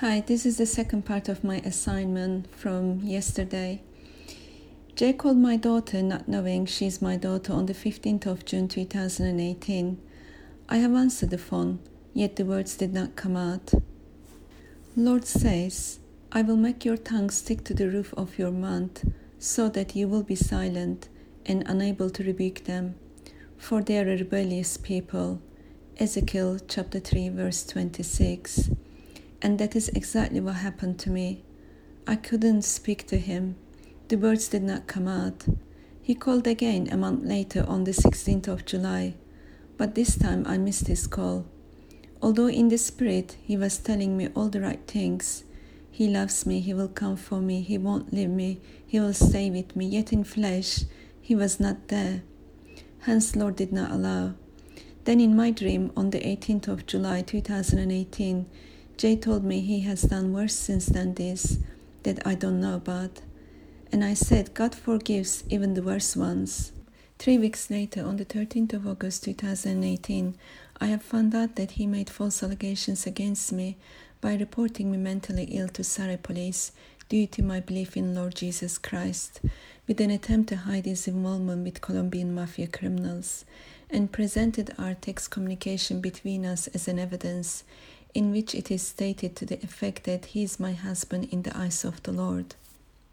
Hi, this is the second part of my assignment from yesterday. Jay called my daughter, not knowing she's my daughter, on the 15th of June 2018. I have answered the phone, yet the words did not come out. Lord says, I will make your tongue stick to the roof of your mouth, so that you will be silent and unable to rebuke them, for they are a rebellious people. Ezekiel chapter 3, verse 26. And that is exactly what happened to me. I couldn't speak to him. The words did not come out. He called again a month later on the 16th of July, but this time I missed his call. Although in the spirit he was telling me all the right things, he loves me, he will come for me, he won't leave me, he will stay with me, yet in flesh he was not there. Hence, Lord did not allow. Then in my dream on the 18th of July 2018, Jay told me he has done worse since than this that I don't know about. And I said, God forgives even the worst ones. Three weeks later, on the 13th of August 2018, I have found out that he made false allegations against me by reporting me mentally ill to Surrey police due to my belief in Lord Jesus Christ, with an attempt to hide his involvement with Colombian mafia criminals, and presented our text communication between us as an evidence in which it is stated to the effect that he is my husband in the eyes of the Lord.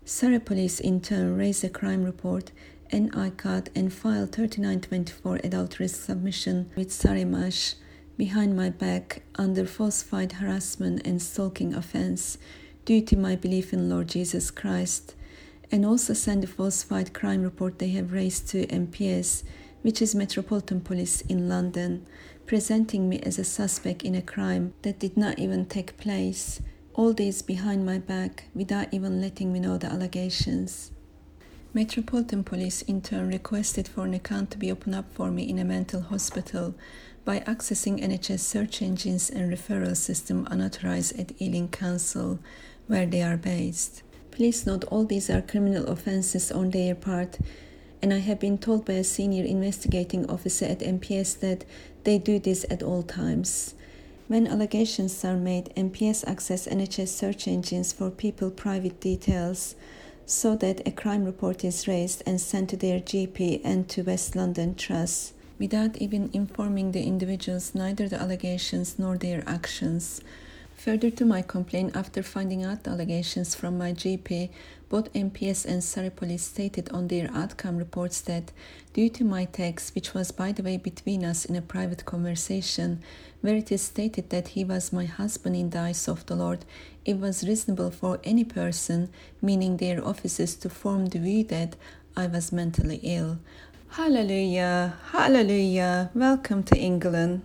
Surrey police in turn raised a crime report and I cut and filed 3924 adultery submission with Surrey MASH behind my back under falsified harassment and stalking offense due to my belief in Lord Jesus Christ and also send a falsified crime report they have raised to MPS which is Metropolitan Police in London, presenting me as a suspect in a crime that did not even take place. All this behind my back without even letting me know the allegations. Metropolitan Police in turn requested for an account to be opened up for me in a mental hospital by accessing NHS search engines and referral system unauthorized at Ealing Council, where they are based. Please note all these are criminal offences on their part and I have been told by a senior investigating officer at MPS that they do this at all times. When allegations are made, MPS access NHS search engines for people private details so that a crime report is raised and sent to their GP and to West London Trust without even informing the individuals neither the allegations nor their actions. Further to my complaint, after finding out the allegations from my GP, both MPS and Surrey Police stated on their outcome reports that, due to my text, which was by the way between us in a private conversation, where it is stated that he was my husband in the eyes of the Lord, it was reasonable for any person, meaning their officers, to form the view that I was mentally ill. Hallelujah, hallelujah, welcome to England.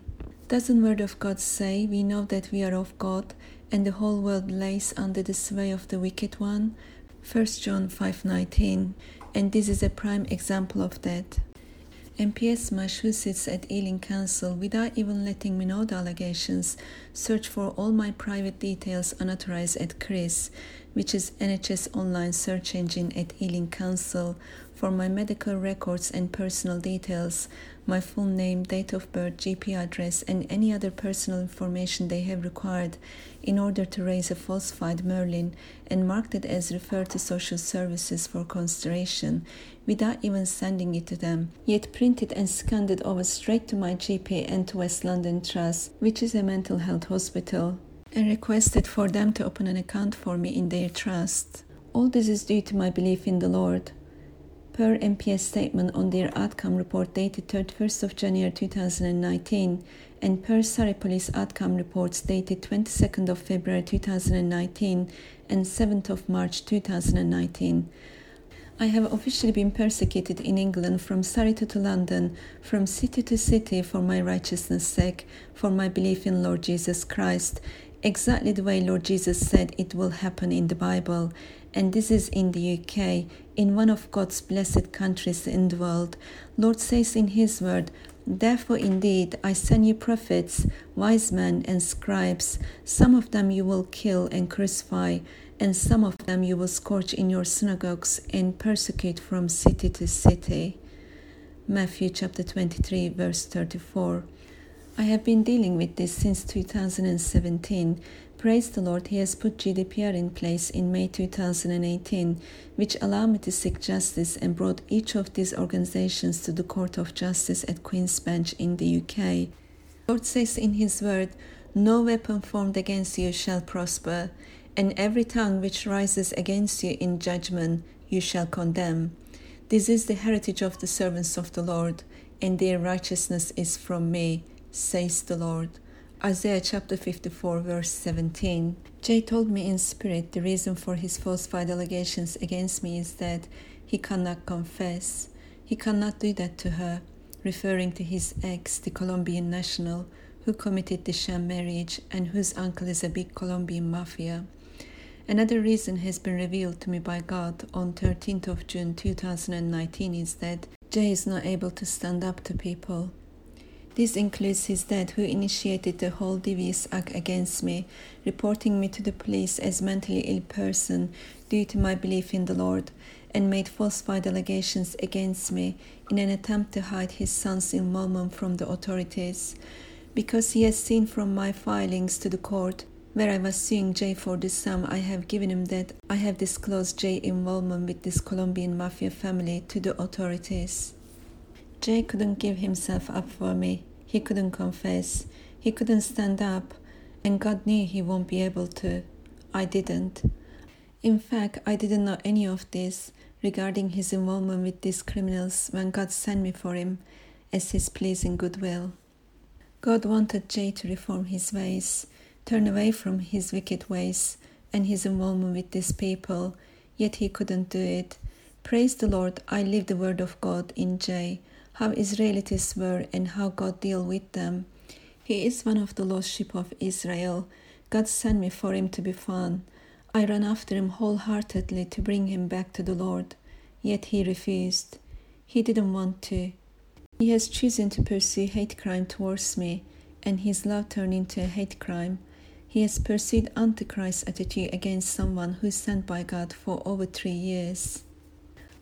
Doesn't Word of God say we know that we are of God and the whole world lays under the sway of the wicked one? 1 John 5:19, and this is a prime example of that. MPS Massachusetts at Ealing Council, without even letting me know the allegations, search for all my private details unauthorized at CRIS, which is NHS online search engine at Ealing Council, for my medical records and personal details, my full name, date of birth, GP address, and any other personal information they have required in order to raise a falsified Merlin and marked it as referred to social services for consideration without even sending it to them, yet printed and scanned it over straight to my GP and to West London Trust, which is a mental health hospital, and requested for them to open an account for me in their trust. All this is due to my belief in the Lord per MPS statement on their outcome report dated 31st of January 2019 and per Surrey Police outcome reports dated 22nd of February 2019 and 7th of March 2019. I have officially been persecuted in England from Surrey to London, from city to city for my righteousness' sake, for my belief in Lord Jesus Christ, exactly the way Lord Jesus said it will happen in the Bible. And this is in the UK, in one of God's blessed countries in the world. Lord says in His word, Therefore, indeed, I send you prophets, wise men, and scribes. Some of them you will kill and crucify, and some of them you will scourge in your synagogues and persecute from city to city. Matthew chapter 23, verse 34. I have been dealing with this since 2017 Praise the Lord, He has put GDPR in place in May 2018, which allowed me to seek justice and brought each of these organizations to the Court of Justice at Queen's Bench in the UK. Lord says in His word, No weapon formed against you shall prosper, and every tongue which rises against you in judgment you shall condemn. This is the heritage of the servants of the Lord, and their righteousness is from me, says the Lord. Isaiah chapter 54, verse 17. Jay told me in spirit the reason for his falsified allegations against me is that he cannot confess. He cannot do that to her, referring to his ex, the Colombian national, who committed the sham marriage and whose uncle is a big Colombian mafia. Another reason has been revealed to me by God on 13th of June 2019 is that Jay is not able to stand up to people. This includes his dad, who initiated the whole devious act against me, reporting me to the police as mentally ill person due to my belief in the Lord, and made falsified allegations against me in an attempt to hide his son's involvement from the authorities. Because he has seen from my filings to the court where I was suing Jay for the sum I have given him that I have disclosed Jay's involvement with this Colombian mafia family to the authorities. Jay couldn't give himself up for me. He couldn't confess. He couldn't stand up. And God knew he won't be able to. I didn't. In fact, I didn't know any of this regarding his involvement with these criminals when God sent me for him as his pleasing goodwill. God wanted Jay to reform his ways, turn away from his wicked ways and his involvement with these people, yet he couldn't do it. Praise the Lord, I live the word of God in Jay how Israelites were and how God dealt with them. He is one of the lost sheep of Israel. God sent me for him to be found. I ran after him wholeheartedly to bring him back to the Lord, yet he refused. He didn't want to. He has chosen to pursue hate crime towards me, and his love turned into a hate crime. He has pursued antichrist attitude against someone who is sent by God for over three years.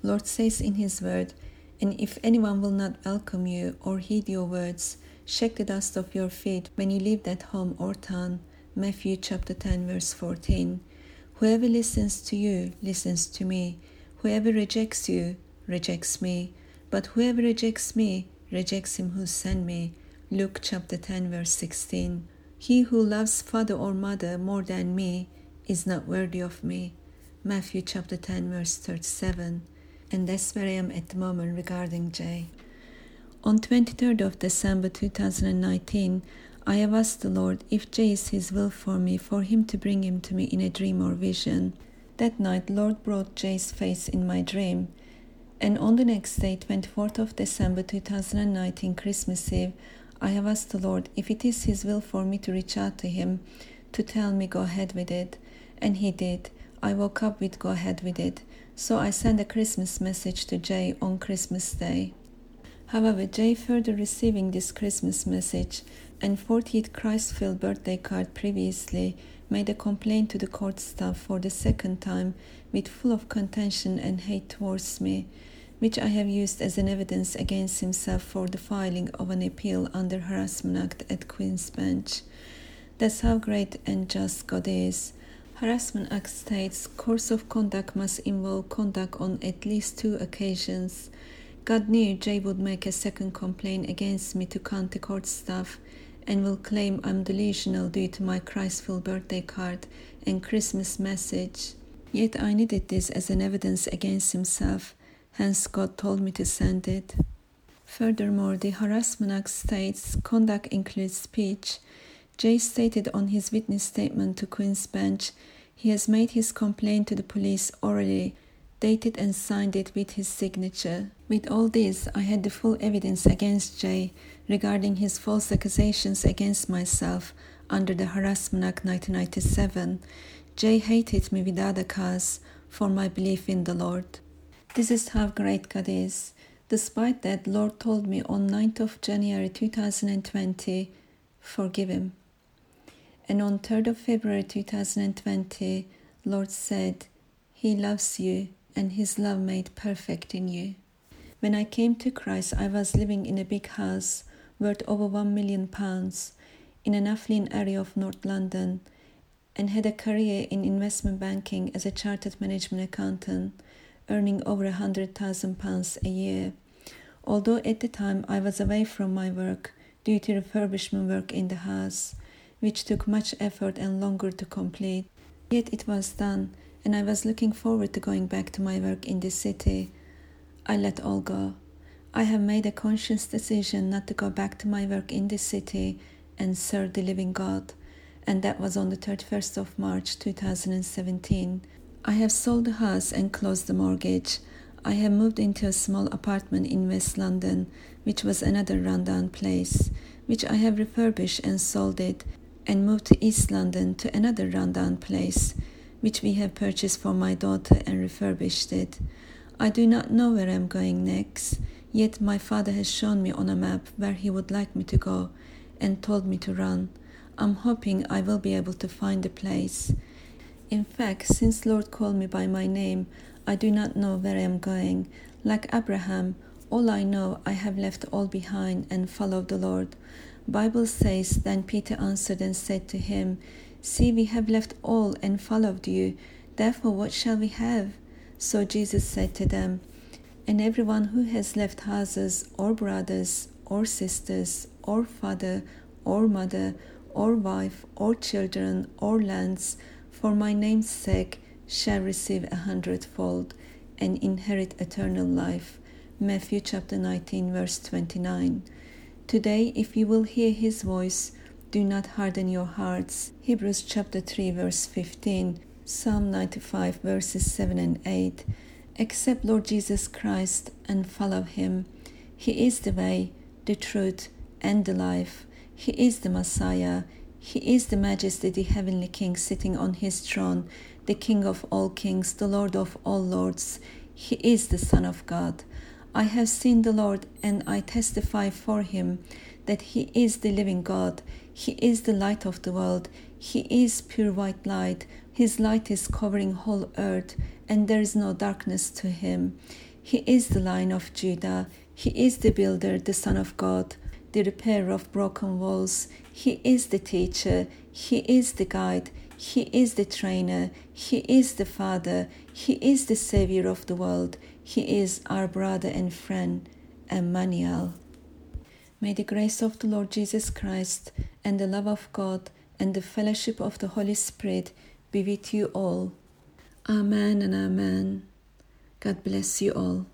Lord says in his word, and if anyone will not welcome you or heed your words, shake the dust off your feet when you leave that home or town. Matthew chapter 10, verse 14. Whoever listens to you listens to me. Whoever rejects you rejects me. But whoever rejects me rejects him who sent me. Luke chapter 10, verse 16. He who loves father or mother more than me is not worthy of me. Matthew chapter 10, verse 37 and that's where I am um, at the moment regarding Jay. On 23rd of December 2019, I have asked the Lord if Jay is His will for me, for Him to bring him to me in a dream or vision. That night, Lord brought Jay's face in my dream. And on the next day, 24th of December 2019, Christmas Eve, I have asked the Lord if it is His will for me to reach out to Him, to tell me go ahead with it. And He did. I woke up with go ahead with it. So I sent a Christmas message to Jay on Christmas Day. However, Jay, further receiving this Christmas message and 40th Christfield birthday card previously, made a complaint to the court staff for the second time with full of contention and hate towards me, which I have used as an evidence against himself for the filing of an appeal under harassment act at Queen's Bench. That's how great and just God is. Harassment Act states course of conduct must involve conduct on at least two occasions. God knew Jay would make a second complaint against me to county court staff and will claim I'm delusional due to my Christfield birthday card and Christmas message. Yet I needed this as an evidence against himself, hence God told me to send it. Furthermore, the Harassment Act states conduct includes speech Jay stated on his witness statement to Queen's Bench he has made his complaint to the police orally, dated and signed it with his signature. With all this, I had the full evidence against Jay regarding his false accusations against myself under the Harassment Act 1997. Jay hated me without a cause for my belief in the Lord. This is how great God is. Despite that, Lord told me on 9th of January 2020, forgive him. And on 3rd of February 2020, Lord said, He loves you and His love made perfect in you. When I came to Christ, I was living in a big house worth over one million pounds in an affluent area of North London. and had a career in investment banking as a chartered management accountant, earning over a hundred thousand pounds a year. Although at the time I was away from my work due to refurbishment work in the house, which took much effort and longer to complete, yet it was done, and I was looking forward to going back to my work in the city. I let all go. I have made a conscious decision not to go back to my work in the city and serve the living God and that was on the 31st of March 2017. I have sold the house and closed the mortgage. I have moved into a small apartment in West London, which was another rundown place, which I have refurbished and sold it, and moved to East London to another rundown place, which we have purchased for my daughter and refurbished it. I do not know where I am going next, yet my father has shown me on a map where he would like me to go and told me to run. I'm hoping I will be able to find a place. In fact, since Lord called me by my name, I do not know where I am going. Like Abraham, all I know I have left all behind and followed the Lord. Bible says, Then Peter answered and said to him, See, we have left all and followed you. Therefore, what shall we have? So Jesus said to them, And everyone who has left houses, or brothers, or sisters, or father, or mother, or wife, or children, or lands, for my name's sake, shall receive a hundredfold and inherit eternal life. Matthew chapter 19, verse 29. Today, if you will hear his voice, do not harden your hearts. Hebrews chapter 3, verse 15. Psalm 95, verses 7 and 8. Accept Lord Jesus Christ and follow him. He is the way, the truth, and the life. He is the Messiah. He is the Majesty, the Heavenly King sitting on his throne, the King of all kings, the Lord of all lords. He is the Son of God. I have seen the Lord, and I testify for him that he is the living God. He is the light of the world. He is pure white light. His light is covering whole earth, and there is no darkness to him. He is the Lion of Judah. He is the builder, the Son of God the repair of broken walls. He is the teacher. He is the guide. He is the trainer. He is the Father. He is the Savior of the world. He is our brother and friend, Emmanuel. May the grace of the Lord Jesus Christ and the love of God and the fellowship of the Holy Spirit be with you all. Amen and Amen. God bless you all.